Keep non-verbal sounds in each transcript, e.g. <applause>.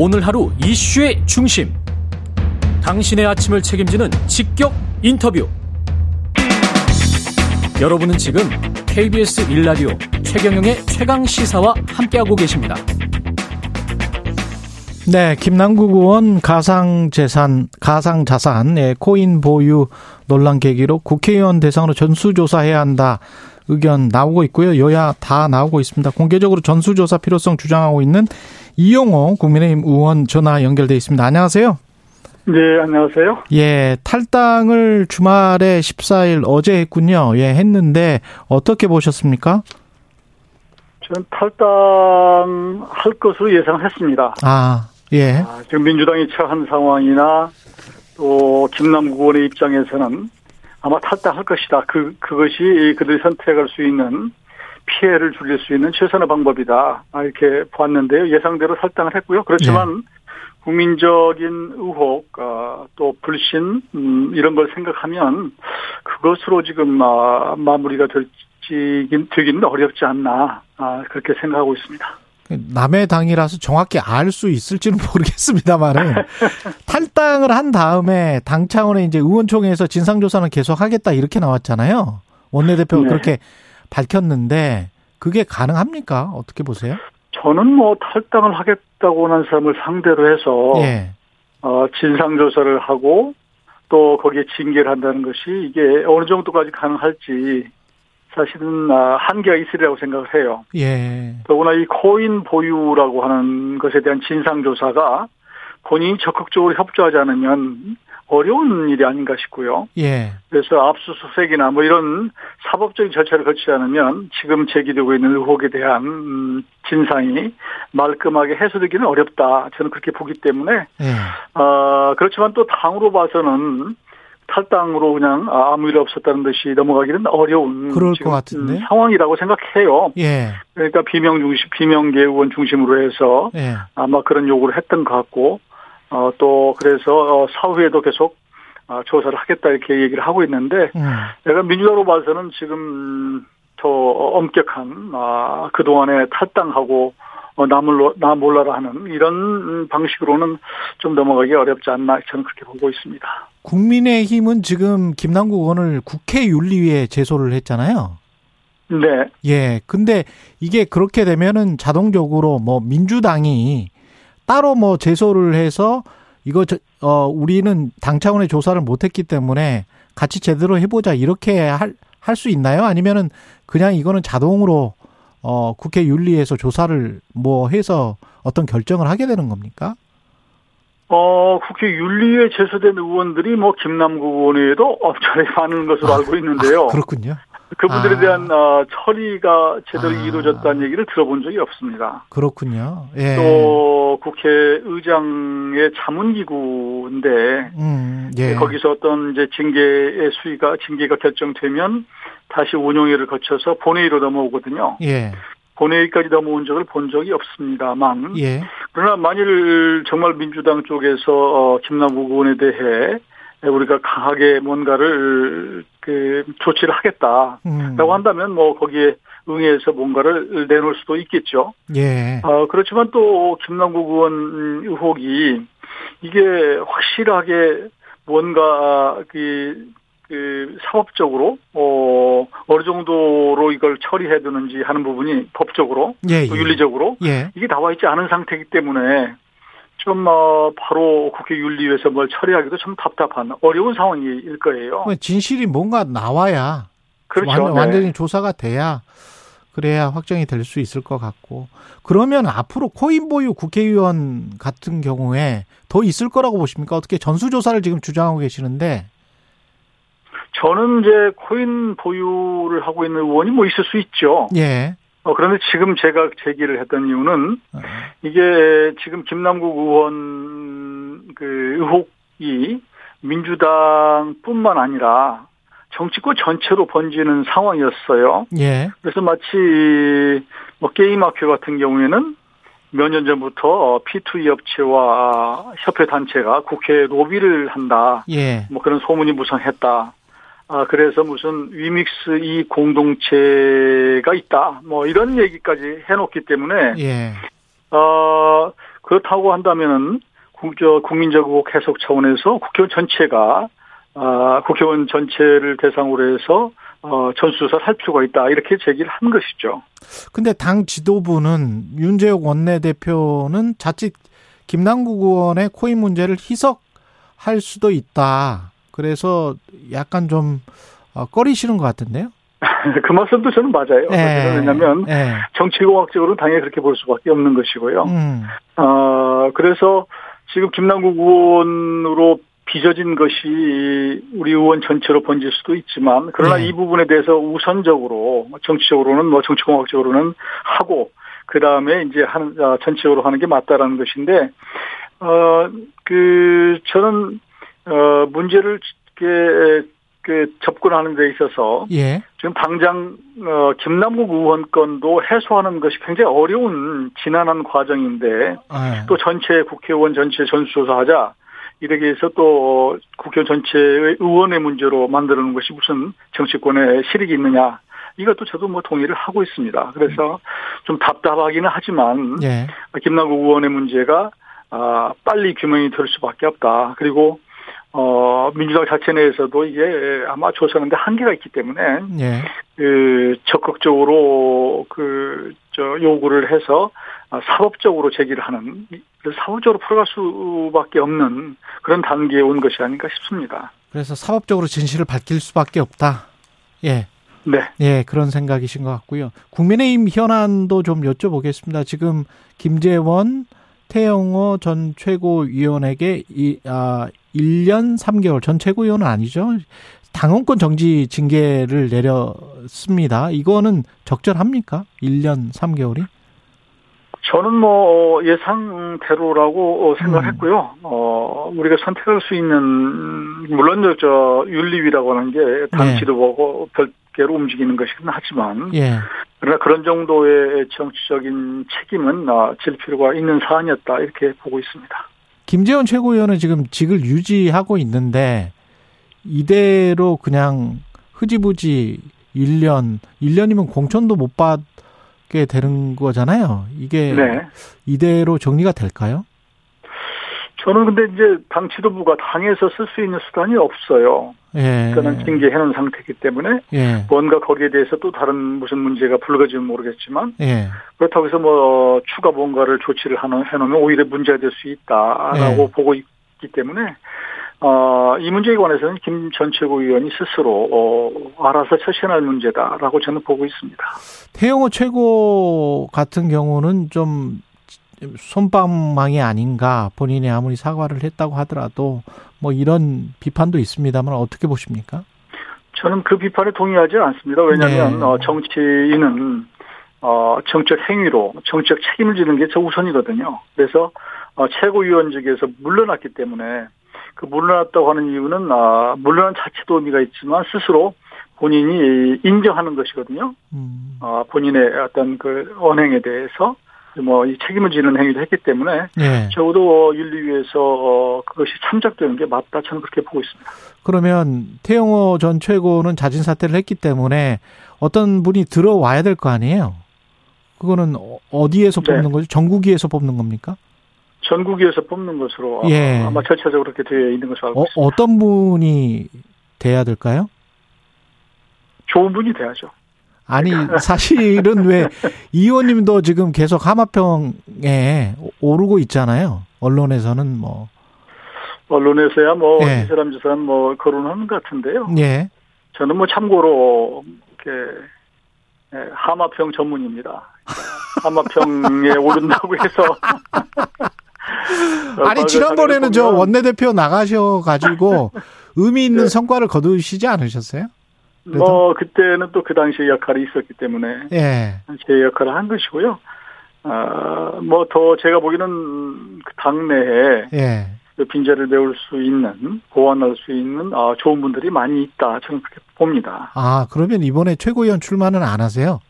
오늘 하루 이슈의 중심. 당신의 아침을 책임지는 직격 인터뷰. 여러분은 지금 KBS 일라디오 최경영의 최강 시사와 함께하고 계십니다. 네, 김남국 의원 가상재산, 가상자산, 예, 코인 보유 논란 계기로 국회의원 대상으로 전수조사해야 한다. 의견 나오고 있고요. 여야 다 나오고 있습니다. 공개적으로 전수조사 필요성 주장하고 있는 이용호 국민의힘 의원 전화 연결돼 있습니다. 안녕하세요. 네, 안녕하세요. 예, 탈당을 주말에 14일 어제 했군요. 예, 했는데 어떻게 보셨습니까? 저는 탈당할 것으로 예상했습니다. 아, 예. 아, 지금 민주당이 처한 상황이나 또 김남국 의원의 입장에서는 아마 탈당할 것이다. 그 그것이 그들이 선택할 수 있는 피해를 줄일 수 있는 최선의 방법이다. 아, 이렇게 보았는데요. 예상대로 탈당을 했고요. 그렇지만 네. 국민적인 의혹, 어, 또 불신 음, 이런 걸 생각하면 그것으로 지금 아, 마무리가 될지 되기는 어렵지 않나 아, 그렇게 생각하고 있습니다. 남의 당이라서 정확히 알 수 있을지는 <laughs> 모르겠습니다만은 탈당을 한 다음에 당 차원의 이제 의원총회에서 진상조사는 계속하겠다 이렇게 나왔잖아요. 원내대표가 네. 그렇게 밝혔는데 그게 가능합니까? 어떻게 보세요? 저는 뭐 탈당을 하겠다고 하는 사람을 상대로 해서 예. 어, 진상조사를 하고 또 거기에 징계를 한다는 것이 이게 어느 정도까지 가능할지 사실은 아, 한계가 있으리라고 생각을 해요. 예. 더구나 이 코인 보유라고 하는 것에 대한 진상조사가 본인이 적극적으로 협조하지 않으면 어려운 일이 아닌가 싶고요. 예. 그래서 압수수색이나 뭐 이런 사법적인 절차를 거치지 않으면 지금 제기되고 있는 의혹에 대한 음, 진상이 말끔하게 해소되기는 어렵다. 저는 그렇게 보기 때문에 예. 어, 그렇지만 또 당으로 봐서는 탈당으로 그냥 아무 일 없었다는 듯이 넘어가기는 어려운 그럴 것 같은데 상황이라고 생각해요. 예. 그러니까 비명 중심 비명계 의원 중심으로 해서 예. 아마 그런 요구를 했던 것 같고 어, 또 그래서 어, 사후에도 계속 어, 조사를 하겠다 이렇게 얘기를 하고 있는데 음. 내가 민주당으로 봐서는 지금 더 엄격한 아, 그 동안에 탈당하고 어, 남을 나 몰라라 하는 이런 방식으로는 좀 넘어가기 어렵지 않나 저는 그렇게 보고 있습니다. 국민의힘은 지금 김남국 의원을 국회 윤리위에 제소를 했잖아요. 네. 예. 근데 이게 그렇게 되면은 자동적으로 뭐 민주당이 따로 뭐 제소를 해서 이거 저, 어 우리는 당 차원의 조사를 못 했기 때문에 같이 제대로 해 보자 이렇게 할 할 수 있나요? 아니면은 그냥 이거는 자동으로 어 국회 윤리에서 조사를 뭐 해서 어떤 결정을 하게 되는 겁니까? 어, 국회 윤리에 제소된 의원들이 뭐 김남국 의원 외에도 엄청나게 많은 것으로 아, 알고 있는데요. 아, 그렇군요. 그분들에 아. 대한 어, 처리가 제대로 아. 이루어졌다는 얘기를 들어본 적이 없습니다. 그렇군요. 예. 또 국회의장의 자문기구인데 음, 예. 거기서 어떤 이제 징계의 수위가 징계가 결정되면 다시 운용회를 거쳐서 본회의로 넘어오거든요. 예. 본회의까지 넘어온 적을 본 적이 없습니다만 예. 그러나 만일 정말 민주당 쪽에서 어, 김남국 의원에 대해 우리가 강하게 뭔가를 그 조치를 하겠다라고 음. 한다면 뭐 거기에 응해서 뭔가를 내놓을 수도 있겠죠. 예. 어, 그렇지만 또 김남국 의원 의혹이 이게 확실하게 뭔가 그, 그 사법적으로 어 어느 정도로 이걸 처리해 두는지 하는 부분이 법적으로 예, 또 예. 윤리적으로 예. 이게 나와 있지 않은 상태이기 때문에 좀 어, 바로 국회 윤리위에서 뭘 처리하기도 좀 답답한 어려운 상황일 거예요. 진실이 뭔가 나와야 그렇죠. 완, 완전히 네. 조사가 돼야 그래야 확정이 될 수 있을 것 같고 그러면 앞으로 코인 보유 국회의원 같은 경우에 더 있을 거라고 보십니까? 어떻게 전수 조사를 지금 주장하고 계시는데 저는 이제 코인 보유를 하고 있는 의원이 뭐 있을 수 있죠. 예. 어, 그런데 지금 제가 제기를 했던 이유는 네. 이게 지금 김남국 의원 그 의혹이 민주당뿐만 아니라 정치권 전체로 번지는 상황이었어요. 예. 그래서 마치 뭐 게임학교 같은 경우에는 몇 년 전부터 P2E 업체와 협회 단체가 국회 로비를 한다. 예. 뭐 그런 소문이 무성했다. 아, 그래서 무슨 위믹스 이 공동체가 있다. 뭐 이런 얘기까지 해놓기 때문에, 예. 어, 그렇다고 한다면은 국민적 해석 차원에서 국회의원 전체가 아, 국회의원 전체를 대상으로 해서 어, 전수조사를 할 필요가 있다. 이렇게 제기를 한 것이죠. 근데 당 지도부는 윤재욱 원내대표는 자칫 김남국 의원의 코인 문제를 희석할 수도 있다. 그래서 약간 좀 어, 꺼리시는 것 같은데요? <laughs> 그 말씀도 저는 맞아요. 네. 왜냐하면 네. 정치공학적으로는 당연히 그렇게 볼 수밖에 없는 것이고요. 음. 어, 그래서 지금 김남국 의원으로 빚어진 것이 우리 의원 전체로 번질 수도 있지만 그러나 네. 이 부분에 대해서 우선적으로 정치적으로는 뭐 정치공학적으로는 하고 그 다음에 이제 한 아, 전체적으로 하는 게 맞다라는 것인데 어그 저는 어 문제를 그, 그 접근하는 데 있어서 예. 지금 당장 어 김남국 의원 건도 해소하는 것이 굉장히 어려운 지난한 과정인데 아. 또 전체 국회의원 전체 전수조사하자 이렇게 해서 또 국회 전체의 의원의 문제로 만드는 것이 무슨 정치권에 실익이 있느냐. 이것도 저도 뭐 동의를 하고 있습니다. 그래서 좀 답답하기는 하지만 예. 김남국 의원의 문제가 아 빨리 규명이 될 수밖에 없다. 그리고 어 민주당 자체 내에서도 이게 아마 조사하는데 한계가 있기 때문에 예. 그 적극적으로 그 저 요구를 해서 아, 사법적으로 제기를 하는 사법적으로 풀어갈 수밖에 없는 그런 단계에 온 것이 아닌가 싶습니다. 그래서 사법적으로 진실을 밝힐 수밖에 없다. 예. 네. 예, 그런 생각이신 것 같고요. 국민의힘 현안도 좀 여쭤보겠습니다. 지금 김재원, 태영호 전 최고위원에게 이, 아, 1년 3개월 전 최고위원은 아니죠. 당원권 정지 징계를 내렸습니다. 이거는 적절합니까? 1년 3개월이? 저는 뭐 예상대로라고 생각했고요. 음. 어 우리가 선택할 수 있는 물론 저 윤리위라고 하는 게당 네. 지도보고 별개로 움직이는 것이긴 하지만 예. 그러나 그런 정도의 정치적인 책임은 아, 질 필요가 있는 사안이었다 이렇게 보고 있습니다. 김재원 최고위원은 지금 직을 유지하고 있는데 이대로 그냥 흐지부지 1년 1년이면 공천도 못 받. 게 되는 거잖아요. 이게 네. 이대로 정리가 될까요? 저는 근데 이제 당 지도부가 당에서 쓸 수 있는 수단이 없어요. 예. 그러니까 징계해 놓은 상태이기 때문에 예. 뭔가 거기에 대해서 또 다른 무슨 문제가 불거지면 모르겠지만 예. 그렇다고 해서 뭐 추가 뭔가를 조치를 하는 해놓으면 오히려 문제가 될 수 있다라고 예. 보고 있기 때문에 어, 이 문제에 관해서는 김 전 최고위원이 스스로 어, 알아서 처신할 문제다라고 저는 보고 있습니다. 태영호 최고 같은 경우는 좀 손방망이 아닌가 본인이 아무리 사과를 했다고 하더라도 뭐 이런 비판도 있습니다만 어떻게 보십니까? 저는 그 비판에 동의하지 않습니다. 왜냐하면 네. 어, 정치인은 어, 정책 행위로 정책 책임을 지는 게 저 우선이거든요. 그래서 어, 최고위원직에서 물러났기 때문에 그 물러났다고 하는 이유는 아, 물러난 자체도 의미가 있지만 스스로 본인이 인정하는 것이거든요. 음. 아, 본인의 어떤 그 언행에 대해서 뭐 이 책임을 지는 행위를 했기 때문에 예. 적어도 윤리위에서 어, 그것이 참작되는 게 맞다 저는 그렇게 보고 있습니다. 그러면 태영호 전 최고는 자진 사퇴를 했기 때문에 어떤 분이 들어와야 될 거 아니에요? 그거는 어, 어디에서 뽑는 네. 거죠? 전국위에서 뽑는 겁니까? 전국위에서 뽑는 것으로 예. 아마 절차적으로 그렇게 되어 있는 것으로 알고 어, 있습니다. 어떤 분이 돼야 될까요? 좋은 분이 돼야죠. 아니 사실은 왜이 의원님도 지금 계속 하마평에 오르고 있잖아요. 언론에서는 뭐 언론에서야 뭐이 예. 사람 저 사람 뭐 거론하는 것 같은데요. 예. 저는 뭐 참고로 이렇게 예, 하마평 전문입니다. 하마평에 <laughs> 오른다고 해서 <laughs> 아니 지난번에는 저 원내대표 나가셔 가지고 의미 있는 네. 성과를 거두시지 않으셨어요? 뭐 그때는 또 그 당시에 역할이 있었기 때문에 예. 제 역할을 한 것이고요. 아뭐 더 제가 보기에는 그 당내에 예. 그 빈자를 메울 수 있는 보완할 수 있는 아, 좋은 분들이 많이 있다 저는 그렇게 봅니다. 아 그러면 이번에 최고위원 출마는 안 하세요?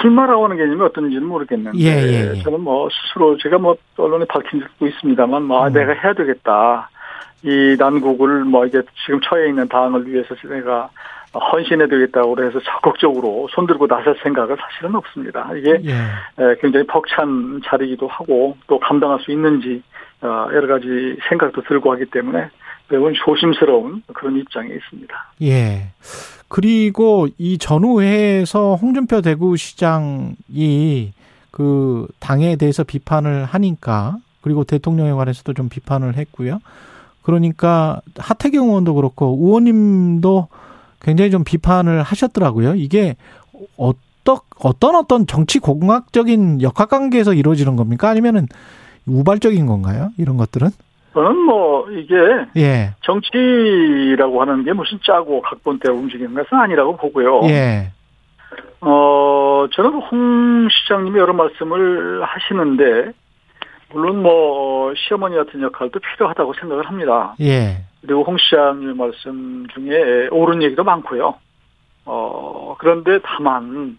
출마라고 하는 개념이 어떤지는 모르겠는데 예, 예, 예. 저는 뭐 스스로 제가 뭐 언론에 밝힌 적도 있습니다만 뭐 아, 음. 내가 해야 되겠다 이 난국을 뭐 이게 지금 처해 있는 당을 위해서 내가 헌신해 되겠다고 해서 적극적으로 손들고 나설 생각은 사실은 없습니다. 이게 예. 굉장히 벅찬 자리이기도 하고 또 감당할 수 있는지 어, 여러 가지 생각도 들고 하기 때문에 매우 조심스러운 그런 입장에 있습니다. 예. 그리고 이 전후회에서 홍준표 대구시장이 그 당에 대해서 비판을 하니까 그리고 대통령에 관해서도 좀 비판을 했고요. 그러니까 하태경 의원도 그렇고 의원님도 굉장히 좀 비판을 하셨더라고요. 이게 어떤 어떤 어떤 정치 공학적인 역학 관계에서 이루어지는 겁니까? 아니면은 우발적인 건가요? 이런 것들은? 저는 뭐 이게 예. 정치라고 하는 게 무슨 짜고 각본 대로 움직이는 것은 아니라고 보고요. 예. 어 저는 홍 시장님이 여러 말씀을 하시는데 물론 뭐 시어머니 같은 역할도 필요하다고 생각을 합니다. 예. 그리고 홍 시장님 말씀 중에 옳은 얘기도 많고요. 어 그런데 다만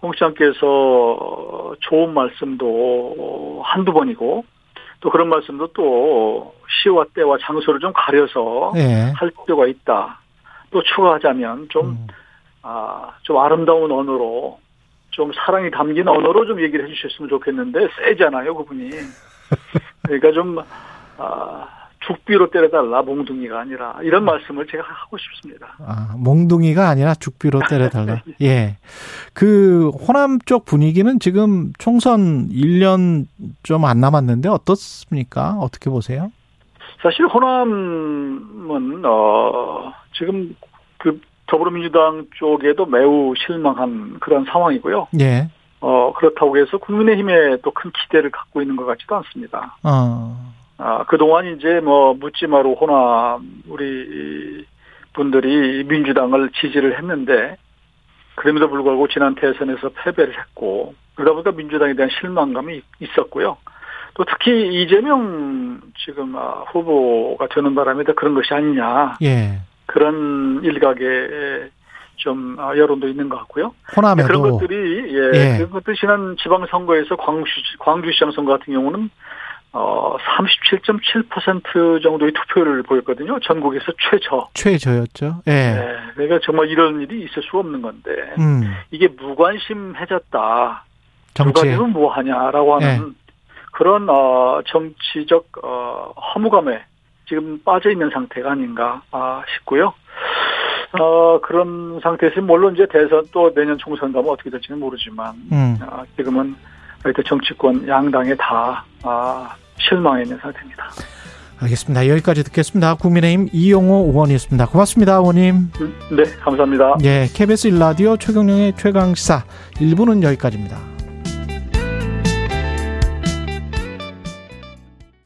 홍 시장께서 좋은 말씀도 한두 번이고 또 그런 말씀도 또 시와 때와 장소를 좀 가려서 예. 할 필요가 있다. 또 추가하자면 좀, 음. 아, 좀 아름다운 언어로 좀 사랑이 담긴 언어로 좀 얘기를 해주셨으면 좋겠는데 세잖아요 그분이 그러니까 좀 아, 죽비로 때려달라 몽둥이가 아니라 이런 말씀을 제가 하고 싶습니다. 아 몽둥이가 아니라 죽비로 때려달라. <laughs> 예. 그 호남 쪽 분위기는 지금 총선 1년 좀 안 남았는데 어떻습니까? 어떻게 보세요? 사실 호남은 어 지금 그 더불어민주당 쪽에도 매우 실망한 그런 상황이고요. 예. 어, 그렇다고 해서 국민의힘에 또 큰 기대를 갖고 있는 것 같지도 않습니다. 어. 아, 그동안 이제 뭐 묻지마로 호남 우리 분들이 민주당을 지지를 했는데 그럼에도 불구하고 지난 대선에서 패배를 했고 그러다 보니까 민주당에 대한 실망감이 있었고요. 또 특히 이재명 지금 아, 후보가 되는 바람에 그런 것이 아니냐. 예. 그런 일각의 좀 아, 여론도 있는 것 같고요. 호남에도 그런 것들이 예, 예. 그런 것들 지난 지방선거에서 광주 광주시장 선거 같은 경우는 어 37.7% 정도의 투표를 보였거든요. 전국에서 최저. 최저였죠. 예. 네, 그러니까 정말 이런 일이 있을 수 없는 건데 음. 이게 무관심해졌다. 정치. 누가 되면 뭐 하냐라고 하는 예. 그런 어 정치적 어 허무감에 지금 빠져 있는 상태가 아닌가 아, 싶고요. 어, 그런 상태에서 물론 이제 대선 또 내년 총선 가면 어떻게 될지는 모르지만 음. 아, 지금은 하여튼 정치권 양당에 다 아, 실망해 있는 상태입니다. 알겠습니다. 여기까지 듣겠습니다. 국민의힘 이용호 의원이었습니다. 고맙습니다, 의원님. 네, 감사합니다. 예, KBS 일라디오 최경령의 최강시사 1부는 여기까지입니다.